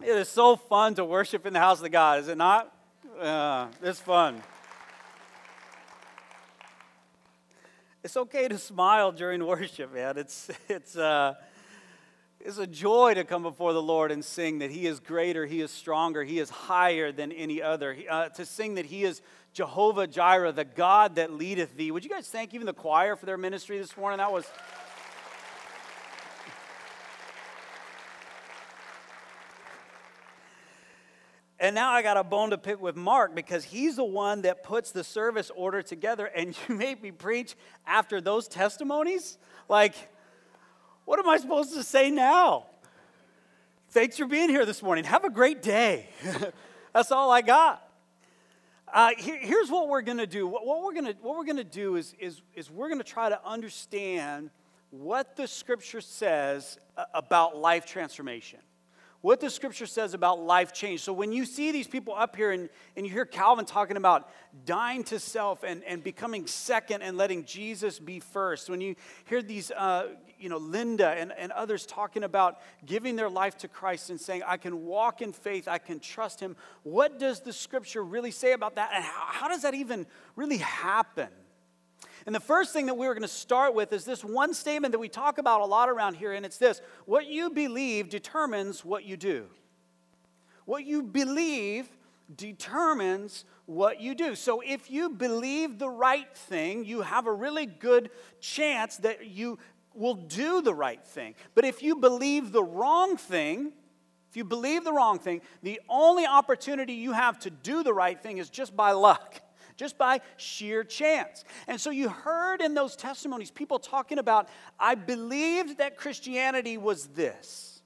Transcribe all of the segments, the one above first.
It is so fun to worship in the house of God, is it not? Uh, it's fun. It's okay to smile during worship, man. It's, it's, uh, it's a joy to come before the Lord and sing that He is greater, He is stronger, He is higher than any other. Uh, to sing that He is Jehovah Jireh, the God that leadeth thee. Would you guys thank even the choir for their ministry this morning? That was. And now I got a bone to pick with Mark because he's the one that puts the service order together. And you made me preach after those testimonies? Like, what am I supposed to say now? Thanks for being here this morning. Have a great day. That's all I got. Uh, here, here's what we're going to do. What, what we're going to what we're going to do is, is, is we're going to try to understand what the scripture says about life transformation what the scripture says about life change. So when you see these people up here and, and you hear Calvin talking about dying to self and, and becoming second and letting Jesus be first, when you hear these, uh, you know, Linda and, and others talking about giving their life to Christ and saying, I can walk in faith, I can trust him, what does the scripture really say about that? And how, how does that even really happen? And the first thing that we are going to start with is this one statement that we talk about a lot around here, and it's this what you believe determines what you do. What you believe determines what you do. So if you believe the right thing, you have a really good chance that you will do the right thing. But if you believe the wrong thing, if you believe the wrong thing, the only opportunity you have to do the right thing is just by luck just by sheer chance. And so you heard in those testimonies people talking about, I believed that Christianity was this.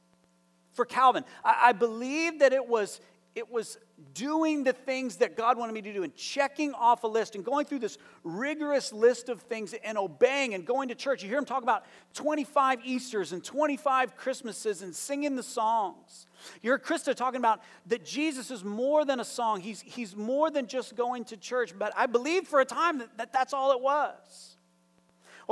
For Calvin, I, I believed that it was, it was doing the things that God wanted me to do and checking off a list and going through this rigorous list of things and obeying and going to church. You hear him talk about 25 Easters and 25 Christmases and singing the songs. You hear Krista talking about that Jesus is more than a song, he's, he's more than just going to church. But I believe for a time that, that that's all it was.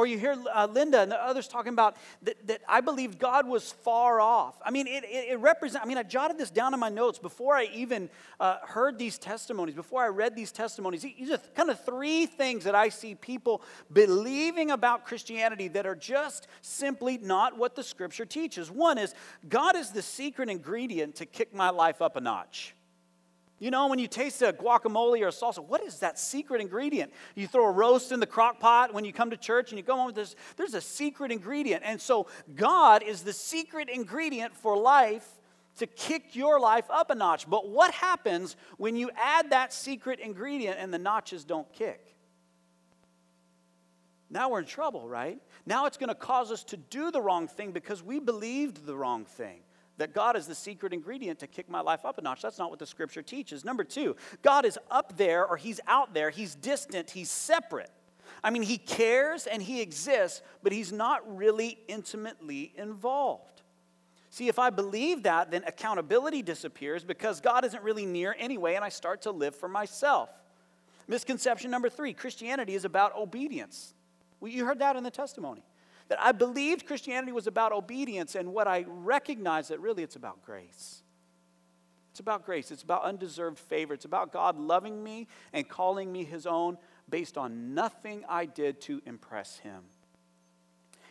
Or you hear uh, Linda and the others talking about that, that I believed God was far off. I mean, it, it, it represents, I mean, I jotted this down in my notes before I even uh, heard these testimonies, before I read these testimonies. These are kind of three things that I see people believing about Christianity that are just simply not what the scripture teaches. One is God is the secret ingredient to kick my life up a notch. You know, when you taste a guacamole or a salsa, what is that secret ingredient? You throw a roast in the crock pot when you come to church and you go home with this, there's a secret ingredient. And so, God is the secret ingredient for life to kick your life up a notch. But what happens when you add that secret ingredient and the notches don't kick? Now we're in trouble, right? Now it's going to cause us to do the wrong thing because we believed the wrong thing that God is the secret ingredient to kick my life up a notch. That's not what the scripture teaches. Number two, God is up there or he's out there, he's distant, he's separate. I mean, he cares and he exists, but he's not really intimately involved. See, if I believe that, then accountability disappears because God isn't really near anyway, and I start to live for myself. Misconception number three Christianity is about obedience. Well, you heard that in the testimony that I believed Christianity was about obedience, and what I recognize that really it's about grace. It's about grace. It's about undeserved favor. It's about God loving me and calling me his own based on nothing I did to impress him.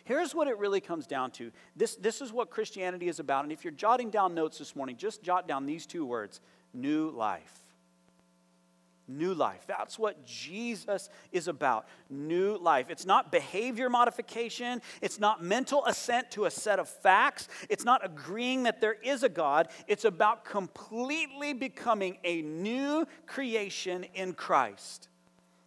Here's what it really comes down to. This, this is what Christianity is about. And if you're jotting down notes this morning, just jot down these two words new life new life. That's what Jesus is about new life. It's not behavior modification, it's not mental assent to a set of facts, it's not agreeing that there is a God. It's about completely becoming a new creation in Christ.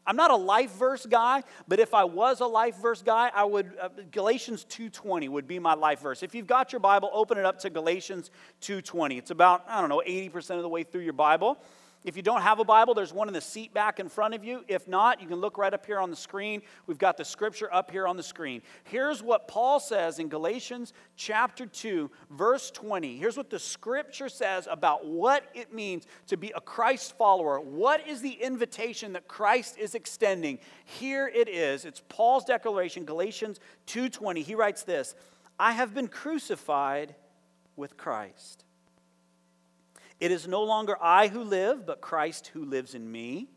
I'm not a life verse guy, but if I was a life verse guy, I would uh, Galatians 2:20 would be my life verse. If you've got your Bible, open it up to Galatians 2:20. It's about I don't know 80% of the way through your Bible. If you don't have a Bible, there's one in the seat back in front of you. If not, you can look right up here on the screen. We've got the scripture up here on the screen. Here's what Paul says in Galatians chapter 2, verse 20. Here's what the scripture says about what it means to be a Christ follower. What is the invitation that Christ is extending? Here it is. It's Paul's declaration, Galatians 2:20. He writes this, "I have been crucified with Christ." It is no longer I who live, but Christ who lives in me.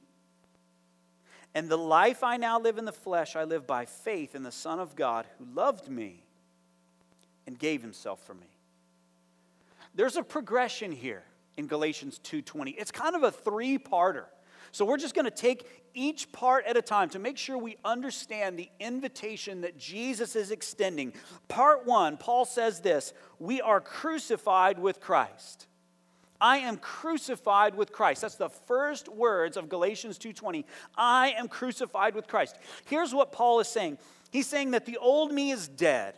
And the life I now live in the flesh, I live by faith in the Son of God who loved me and gave himself for me. There's a progression here in Galatians 2:20. It's kind of a three-parter. So we're just going to take each part at a time to make sure we understand the invitation that Jesus is extending. Part 1, Paul says this, we are crucified with Christ. I am crucified with Christ. That's the first words of Galatians 2:20. I am crucified with Christ. Here's what Paul is saying. He's saying that the old me is dead.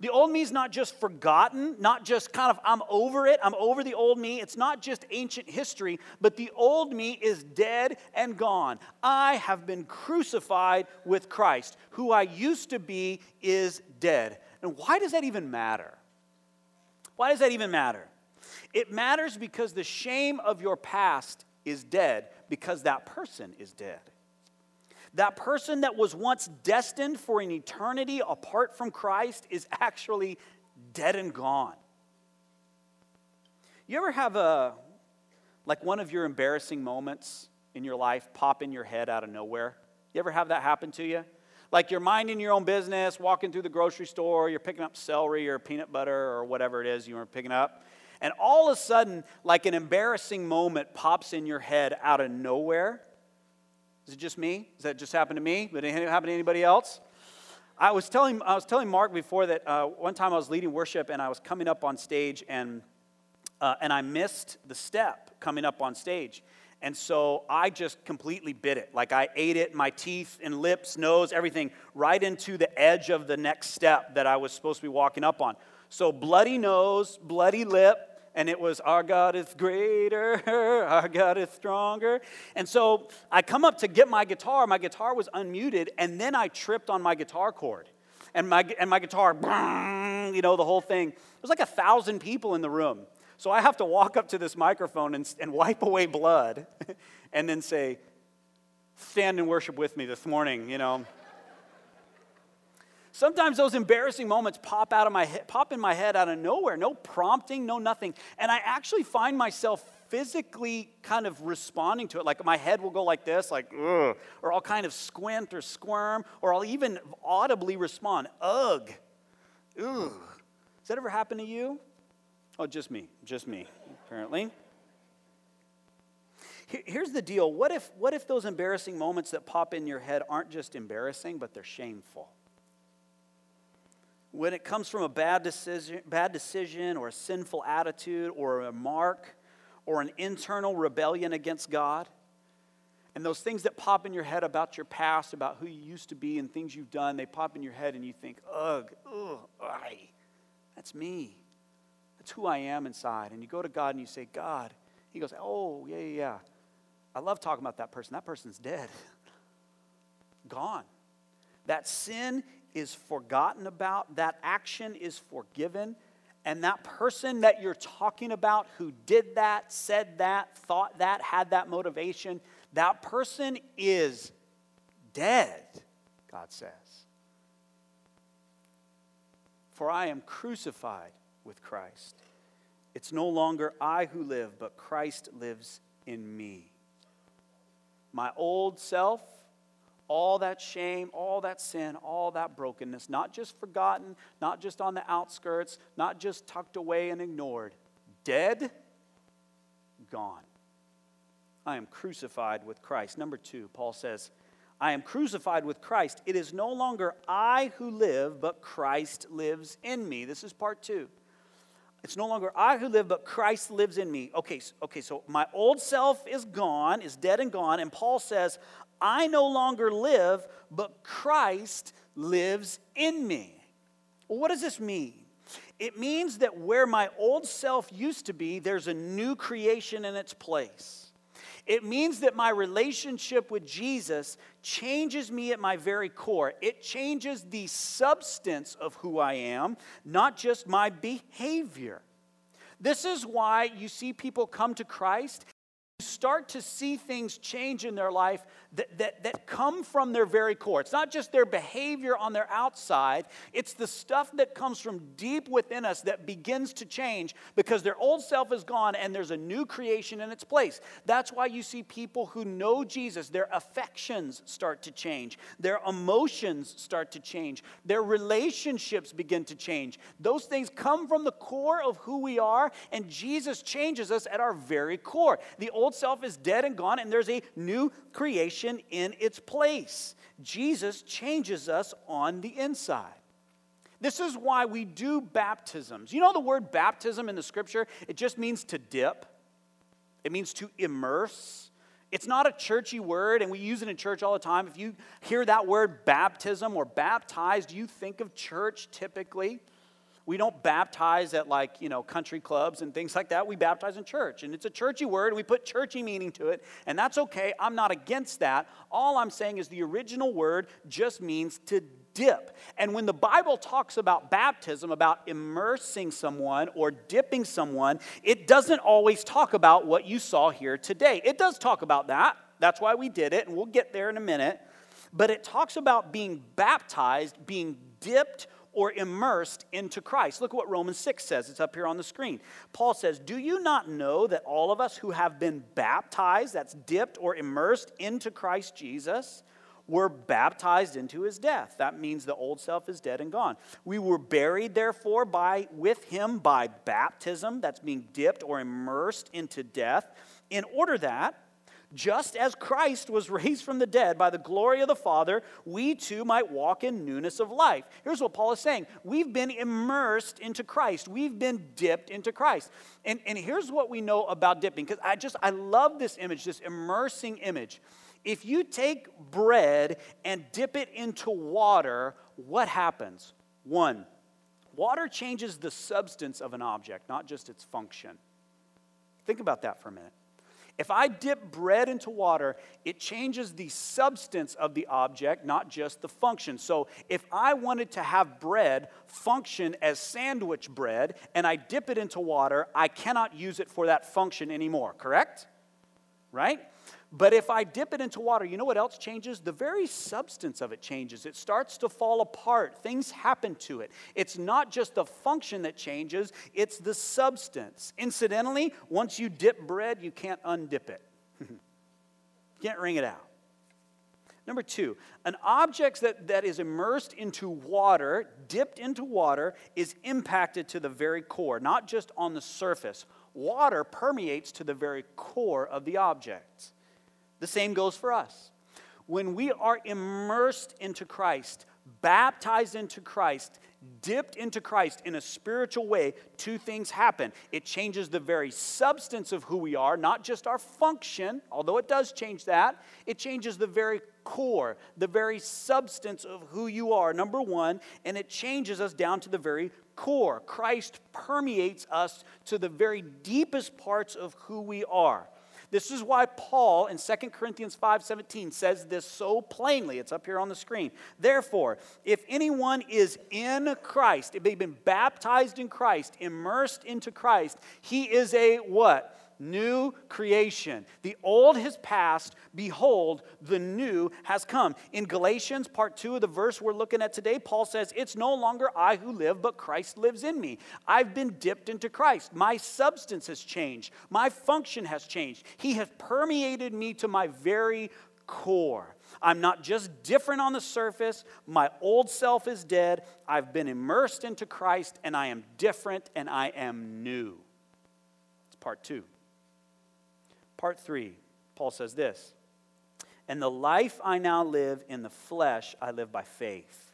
The old me is not just forgotten, not just kind of, I'm over it, I'm over the old me. It's not just ancient history, but the old me is dead and gone. I have been crucified with Christ. Who I used to be is dead. And why does that even matter? Why does that even matter? It matters because the shame of your past is dead because that person is dead. That person that was once destined for an eternity apart from Christ is actually dead and gone. You ever have a, like one of your embarrassing moments in your life pop in your head out of nowhere? You ever have that happen to you? Like you're minding your own business, walking through the grocery store, you're picking up celery or peanut butter or whatever it is you were picking up, and all of a sudden, like an embarrassing moment pops in your head out of nowhere. Is it just me? Does that just happen to me? Did it happen to anybody else? I was telling, I was telling Mark before that uh, one time I was leading worship and I was coming up on stage and, uh, and I missed the step coming up on stage. And so I just completely bit it. Like I ate it, my teeth and lips, nose, everything, right into the edge of the next step that I was supposed to be walking up on. So bloody nose, bloody lip, and it was, Our God is greater, our God is stronger. And so I come up to get my guitar, my guitar was unmuted, and then I tripped on my guitar cord. And my, and my guitar, you know, the whole thing. There's like a thousand people in the room. So I have to walk up to this microphone and, and wipe away blood and then say, Stand and worship with me this morning, you know. Sometimes those embarrassing moments pop out of my head, pop in my head out of nowhere, no prompting, no nothing. And I actually find myself physically kind of responding to it. Like my head will go like this, like, ugh, or I'll kind of squint or squirm, or I'll even audibly respond, ugh, ugh. Has that ever happened to you? Oh, just me, just me, apparently. Here's the deal what if, what if those embarrassing moments that pop in your head aren't just embarrassing, but they're shameful? When it comes from a bad decision, bad decision or a sinful attitude or a mark or an internal rebellion against God, and those things that pop in your head about your past, about who you used to be and things you've done, they pop in your head and you think, ugh, ugh, ay, that's me. That's who I am inside. And you go to God and you say, God, He goes, oh, yeah, yeah, yeah. I love talking about that person. That person's dead. Gone. That sin is forgotten about, that action is forgiven, and that person that you're talking about who did that, said that, thought that, had that motivation, that person is dead, God says. For I am crucified with Christ. It's no longer I who live, but Christ lives in me. My old self all that shame, all that sin, all that brokenness, not just forgotten, not just on the outskirts, not just tucked away and ignored, dead, gone. I am crucified with Christ. Number two, Paul says, I am crucified with Christ. It is no longer I who live, but Christ lives in me. This is part two. It's no longer I who live, but Christ lives in me. Okay, okay, so my old self is gone, is dead and gone, and Paul says, I no longer live, but Christ lives in me. Well, what does this mean? It means that where my old self used to be, there's a new creation in its place. It means that my relationship with Jesus changes me at my very core. It changes the substance of who I am, not just my behavior. This is why you see people come to Christ start to see things change in their life that, that, that come from their very core. It's not just their behavior on their outside, it's the stuff that comes from deep within us that begins to change because their old self is gone and there's a new creation in its place. That's why you see people who know Jesus, their affections start to change, their emotions start to change, their relationships begin to change. Those things come from the core of who we are, and Jesus changes us at our very core. The old self is dead and gone, and there's a new creation in its place. Jesus changes us on the inside. This is why we do baptisms. You know the word baptism in the scripture? It just means to dip, it means to immerse. It's not a churchy word, and we use it in church all the time. If you hear that word baptism or baptized, you think of church typically. We don't baptize at like, you know, country clubs and things like that. We baptize in church. And it's a churchy word. We put churchy meaning to it. And that's okay. I'm not against that. All I'm saying is the original word just means to dip. And when the Bible talks about baptism, about immersing someone or dipping someone, it doesn't always talk about what you saw here today. It does talk about that. That's why we did it. And we'll get there in a minute. But it talks about being baptized, being dipped or immersed into Christ. Look at what Romans 6 says. It's up here on the screen. Paul says, Do you not know that all of us who have been baptized, that's dipped or immersed into Christ Jesus, were baptized into his death. That means the old self is dead and gone. We were buried, therefore, by, with him by baptism, that's being dipped or immersed into death, in order that just as Christ was raised from the dead by the glory of the Father, we too might walk in newness of life. Here's what Paul is saying We've been immersed into Christ, we've been dipped into Christ. And, and here's what we know about dipping, because I just, I love this image, this immersing image. If you take bread and dip it into water, what happens? One, water changes the substance of an object, not just its function. Think about that for a minute. If I dip bread into water, it changes the substance of the object, not just the function. So if I wanted to have bread function as sandwich bread and I dip it into water, I cannot use it for that function anymore, correct? Right? But if I dip it into water, you know what else changes? The very substance of it changes. It starts to fall apart. Things happen to it. It's not just the function that changes, it's the substance. Incidentally, once you dip bread, you can't undip it, you can't wring it out. Number two, an object that, that is immersed into water, dipped into water, is impacted to the very core, not just on the surface. Water permeates to the very core of the object. The same goes for us. When we are immersed into Christ, baptized into Christ, dipped into Christ in a spiritual way, two things happen. It changes the very substance of who we are, not just our function, although it does change that. It changes the very core, the very substance of who you are, number one, and it changes us down to the very core. Christ permeates us to the very deepest parts of who we are. This is why Paul in 2 Corinthians 5:17 says this so plainly. It's up here on the screen. Therefore, if anyone is in Christ, if they've been baptized in Christ, immersed into Christ, he is a what? New creation. The old has passed. Behold, the new has come. In Galatians, part two of the verse we're looking at today, Paul says, It's no longer I who live, but Christ lives in me. I've been dipped into Christ. My substance has changed, my function has changed. He has permeated me to my very core. I'm not just different on the surface. My old self is dead. I've been immersed into Christ, and I am different and I am new. It's part two. Part three, Paul says this And the life I now live in the flesh, I live by faith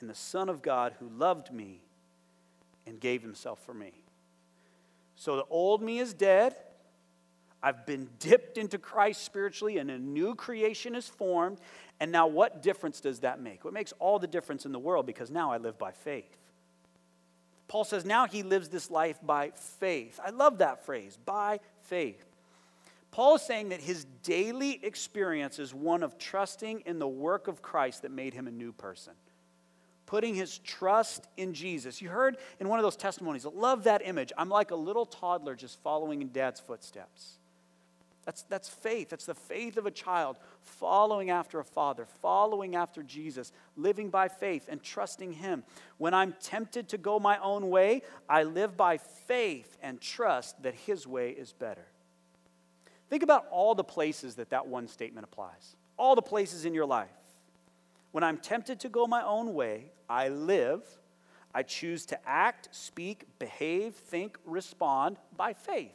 in the Son of God who loved me and gave himself for me. So the old me is dead. I've been dipped into Christ spiritually, and a new creation is formed. And now, what difference does that make? What makes all the difference in the world because now I live by faith. Paul says now he lives this life by faith. I love that phrase, by faith. Paul is saying that his daily experience is one of trusting in the work of Christ that made him a new person. Putting his trust in Jesus. You heard in one of those testimonies, I love that image. I'm like a little toddler just following in dad's footsteps. That's, that's faith. That's the faith of a child following after a father, following after Jesus, living by faith and trusting Him. When I'm tempted to go my own way, I live by faith and trust that His way is better. Think about all the places that that one statement applies, all the places in your life. When I'm tempted to go my own way, I live. I choose to act, speak, behave, think, respond by faith.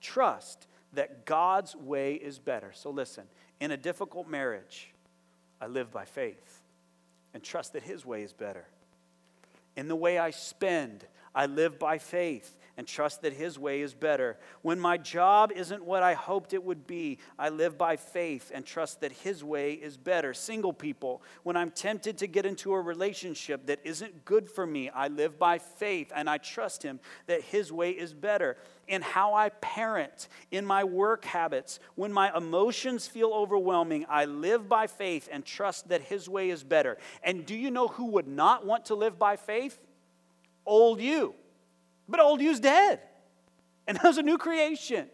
Trust that God's way is better. So listen, in a difficult marriage, I live by faith and trust that His way is better. In the way I spend, I live by faith and trust that His way is better. When my job isn't what I hoped it would be, I live by faith and trust that His way is better. Single people, when I'm tempted to get into a relationship that isn't good for me, I live by faith and I trust Him that His way is better. In how I parent, in my work habits, when my emotions feel overwhelming, I live by faith and trust that His way is better. And do you know who would not want to live by faith? Old you. But old you's dead. And there's a new creation.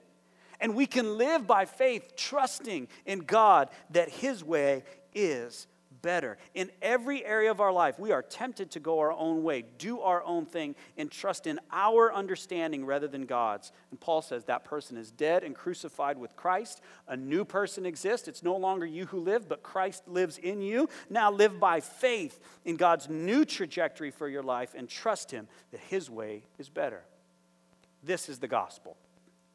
And we can live by faith, trusting in God that His way is better. In every area of our life, we are tempted to go our own way, do our own thing, and trust in our understanding rather than God's. And Paul says that person is dead and crucified with Christ. A new person exists. It's no longer you who live, but Christ lives in you. Now live by faith in God's new trajectory for your life and trust Him that His way is better. This is the gospel.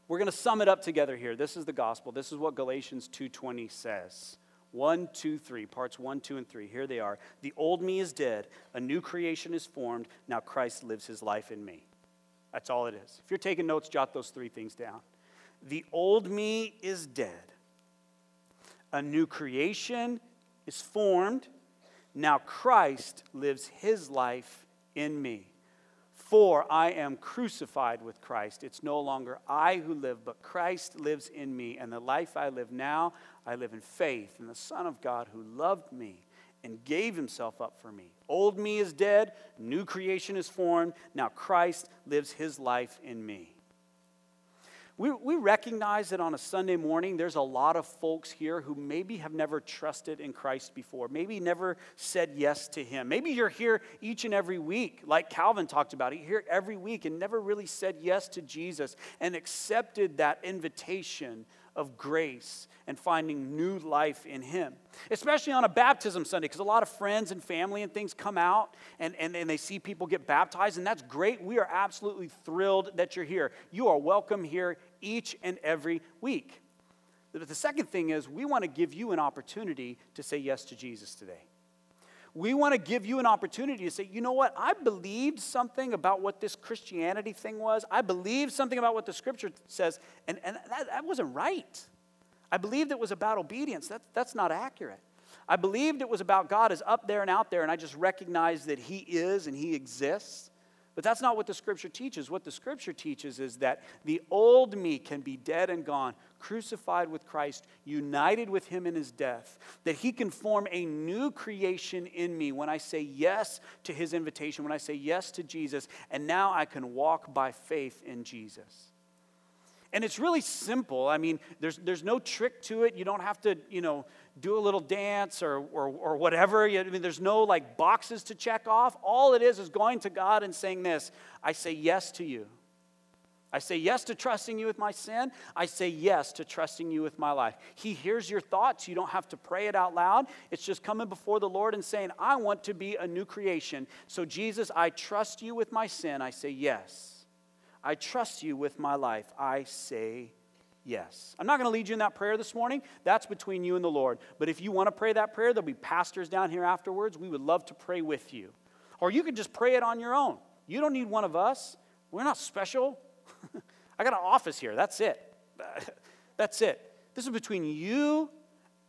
We're going to sum it up together here. This is the gospel. This is what Galatians 2:20 says. One, two, three, parts one, two, and three. Here they are. The old me is dead, a new creation is formed. Now Christ lives his life in me. That's all it is. If you're taking notes, jot those three things down. The old me is dead, a new creation is formed. Now Christ lives his life in me. For I am crucified with Christ. It's no longer I who live, but Christ lives in me. And the life I live now, I live in faith in the Son of God who loved me and gave himself up for me. Old me is dead, new creation is formed. Now Christ lives his life in me. We, we recognize that on a Sunday morning, there's a lot of folks here who maybe have never trusted in Christ before, maybe never said yes to Him. Maybe you're here each and every week, like Calvin talked about. You're here every week and never really said yes to Jesus and accepted that invitation of grace and finding new life in Him. Especially on a baptism Sunday, because a lot of friends and family and things come out and, and, and they see people get baptized, and that's great. We are absolutely thrilled that you're here. You are welcome here each and every week. But the second thing is, we want to give you an opportunity to say yes to Jesus today. We want to give you an opportunity to say, you know what? I believed something about what this Christianity thing was. I believed something about what the scripture says, and, and that, that wasn't right. I believed it was about obedience. That, that's not accurate. I believed it was about God is up there and out there, and I just recognized that He is and He exists. But that's not what the scripture teaches. What the scripture teaches is that the old me can be dead and gone, crucified with Christ, united with him in his death, that he can form a new creation in me when I say yes to his invitation, when I say yes to Jesus, and now I can walk by faith in Jesus. And it's really simple. I mean, there's, there's no trick to it. You don't have to, you know, do a little dance or, or, or whatever. I mean, there's no like boxes to check off. All it is is going to God and saying this I say yes to you. I say yes to trusting you with my sin. I say yes to trusting you with my life. He hears your thoughts. You don't have to pray it out loud. It's just coming before the Lord and saying, I want to be a new creation. So, Jesus, I trust you with my sin. I say yes. I trust you with my life. I say yes. I'm not going to lead you in that prayer this morning. That's between you and the Lord. But if you want to pray that prayer, there'll be pastors down here afterwards. We would love to pray with you. Or you can just pray it on your own. You don't need one of us. We're not special. I got an office here. That's it. That's it. This is between you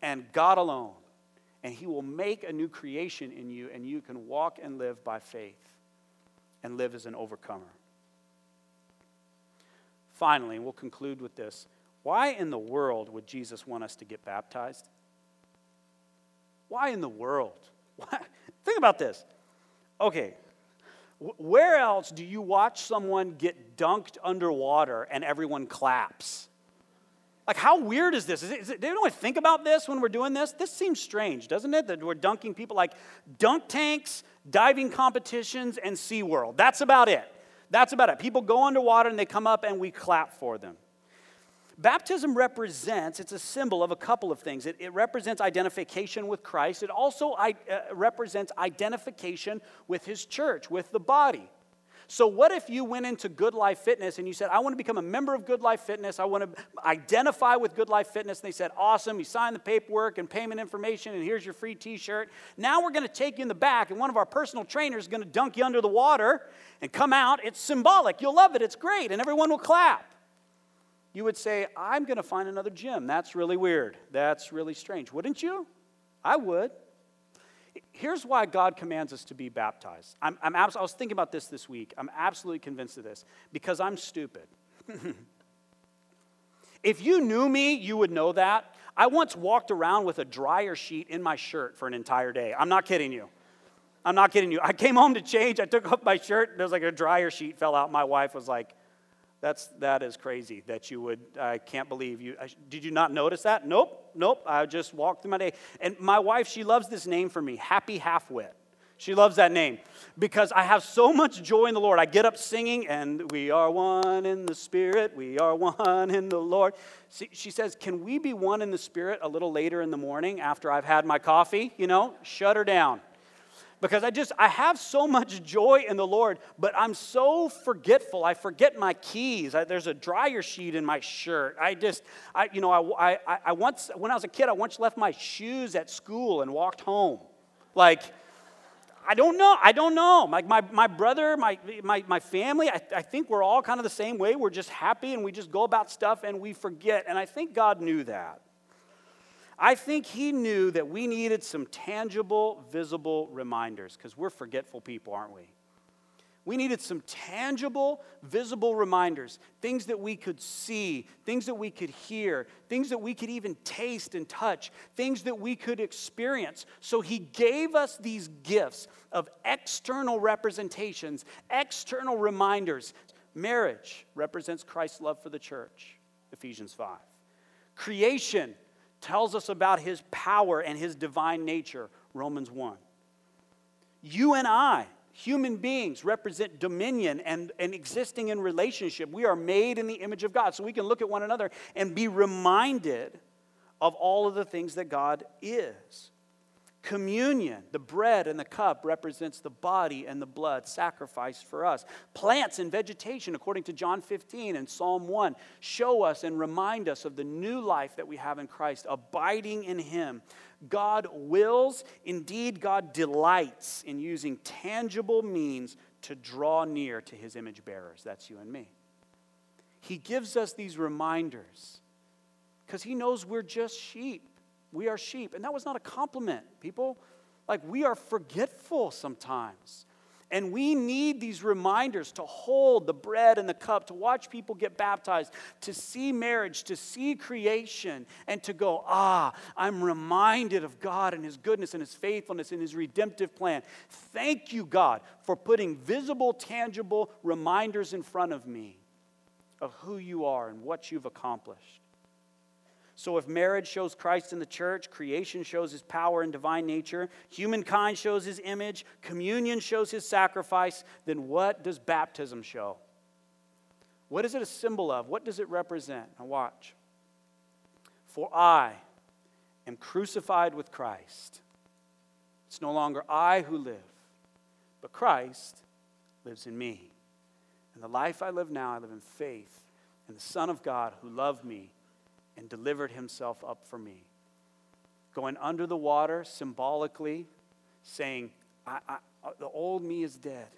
and God alone. And He will make a new creation in you, and you can walk and live by faith and live as an overcomer. Finally, we'll conclude with this. Why in the world would Jesus want us to get baptized? Why in the world? Think about this. Okay, where else do you watch someone get dunked underwater and everyone claps? Like, how weird is this? Is it, is it, do anyone think about this when we're doing this? This seems strange, doesn't it? That we're dunking people like dunk tanks, diving competitions, and SeaWorld. That's about it. That's about it. People go underwater and they come up and we clap for them. Baptism represents, it's a symbol of a couple of things. It, it represents identification with Christ, it also I, uh, represents identification with his church, with the body. So, what if you went into Good Life Fitness and you said, I want to become a member of Good Life Fitness, I want to identify with Good Life Fitness? And they said, Awesome, you signed the paperwork and payment information, and here's your free t shirt. Now we're going to take you in the back, and one of our personal trainers is going to dunk you under the water and come out. It's symbolic. You'll love it, it's great, and everyone will clap. You would say, I'm going to find another gym. That's really weird. That's really strange. Wouldn't you? I would. Here's why God commands us to be baptized. I'm, I'm abs- I was thinking about this this week. I'm absolutely convinced of this because I'm stupid. if you knew me, you would know that. I once walked around with a dryer sheet in my shirt for an entire day. I'm not kidding you. I'm not kidding you. I came home to change. I took off my shirt. There was like a dryer sheet fell out. My wife was like, that's, that is crazy that you would, I can't believe you. Did you not notice that? Nope, nope. I just walked through my day. And my wife, she loves this name for me, Happy Halfwit. She loves that name because I have so much joy in the Lord. I get up singing, and we are one in the Spirit, we are one in the Lord. She says, Can we be one in the Spirit a little later in the morning after I've had my coffee? You know, shut her down because I just I have so much joy in the Lord, but I'm so forgetful. I forget my keys. I, there's a dryer sheet in my shirt. I just I you know I, I I once when I was a kid I once left my shoes at school and walked home, like. I don't know. I don't know. Like my, my brother, my, my, my family, I, I think we're all kind of the same way. We're just happy and we just go about stuff and we forget. And I think God knew that. I think he knew that we needed some tangible, visible reminders because we're forgetful people, aren't we? We needed some tangible, visible reminders, things that we could see, things that we could hear, things that we could even taste and touch, things that we could experience. So he gave us these gifts of external representations, external reminders. Marriage represents Christ's love for the church, Ephesians 5. Creation tells us about his power and his divine nature, Romans 1. You and I, human beings, represent dominion and, and existing in relationship. We are made in the image of God, so we can look at one another and be reminded of all of the things that God is. Communion, the bread and the cup, represents the body and the blood sacrificed for us. Plants and vegetation, according to John 15 and Psalm 1, show us and remind us of the new life that we have in Christ, abiding in Him. God wills, indeed, God delights in using tangible means to draw near to His image bearers. That's you and me. He gives us these reminders because He knows we're just sheep. We are sheep. And that was not a compliment, people. Like, we are forgetful sometimes. And we need these reminders to hold the bread and the cup, to watch people get baptized, to see marriage, to see creation, and to go, ah, I'm reminded of God and His goodness and His faithfulness and His redemptive plan. Thank you, God, for putting visible, tangible reminders in front of me of who you are and what you've accomplished. So, if marriage shows Christ in the church, creation shows his power and divine nature, humankind shows his image, communion shows his sacrifice, then what does baptism show? What is it a symbol of? What does it represent? Now, watch. For I am crucified with Christ. It's no longer I who live, but Christ lives in me. And the life I live now, I live in faith in the Son of God who loved me and delivered himself up for me. Going under the water symbolically, saying, I, I, uh, The old me is dead.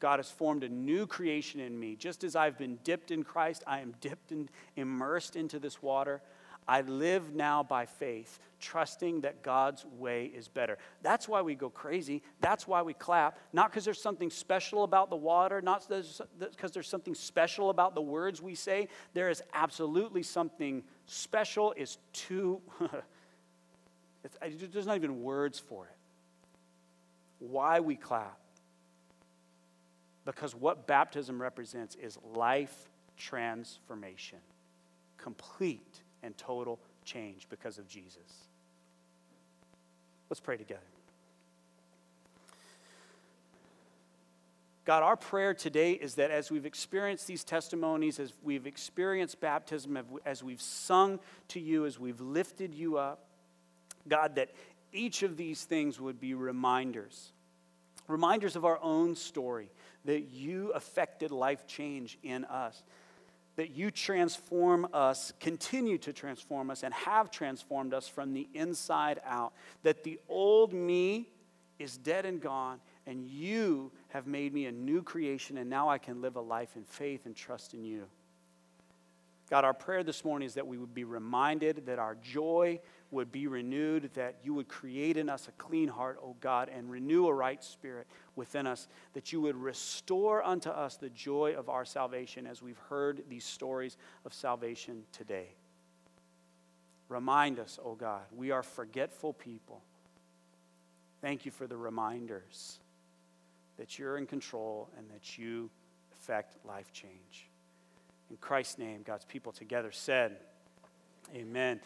God has formed a new creation in me. Just as I've been dipped in Christ, I am dipped and immersed into this water. I live now by faith, trusting that God's way is better. That's why we go crazy. That's why we clap. Not because there's something special about the water, not because there's something special about the words we say. There is absolutely something special, is too, there's not even words for it. Why we clap. Because what baptism represents is life transformation complete and total change because of Jesus. Let's pray together. God, our prayer today is that as we've experienced these testimonies, as we've experienced baptism, as we've sung to you, as we've lifted you up, God, that each of these things would be reminders, reminders of our own story, that you affected life change in us, that you transform us, continue to transform us, and have transformed us from the inside out, that the old me is dead and gone, and you have made me a new creation, and now I can live a life in faith and trust in you. God, our prayer this morning is that we would be reminded that our joy would be renewed, that you would create in us a clean heart, O God, and renew a right spirit within us, that you would restore unto us the joy of our salvation as we've heard these stories of salvation today. Remind us, O God, we are forgetful people. Thank you for the reminders that you're in control and that you affect life change. In Christ's name, God's people together said, Amen.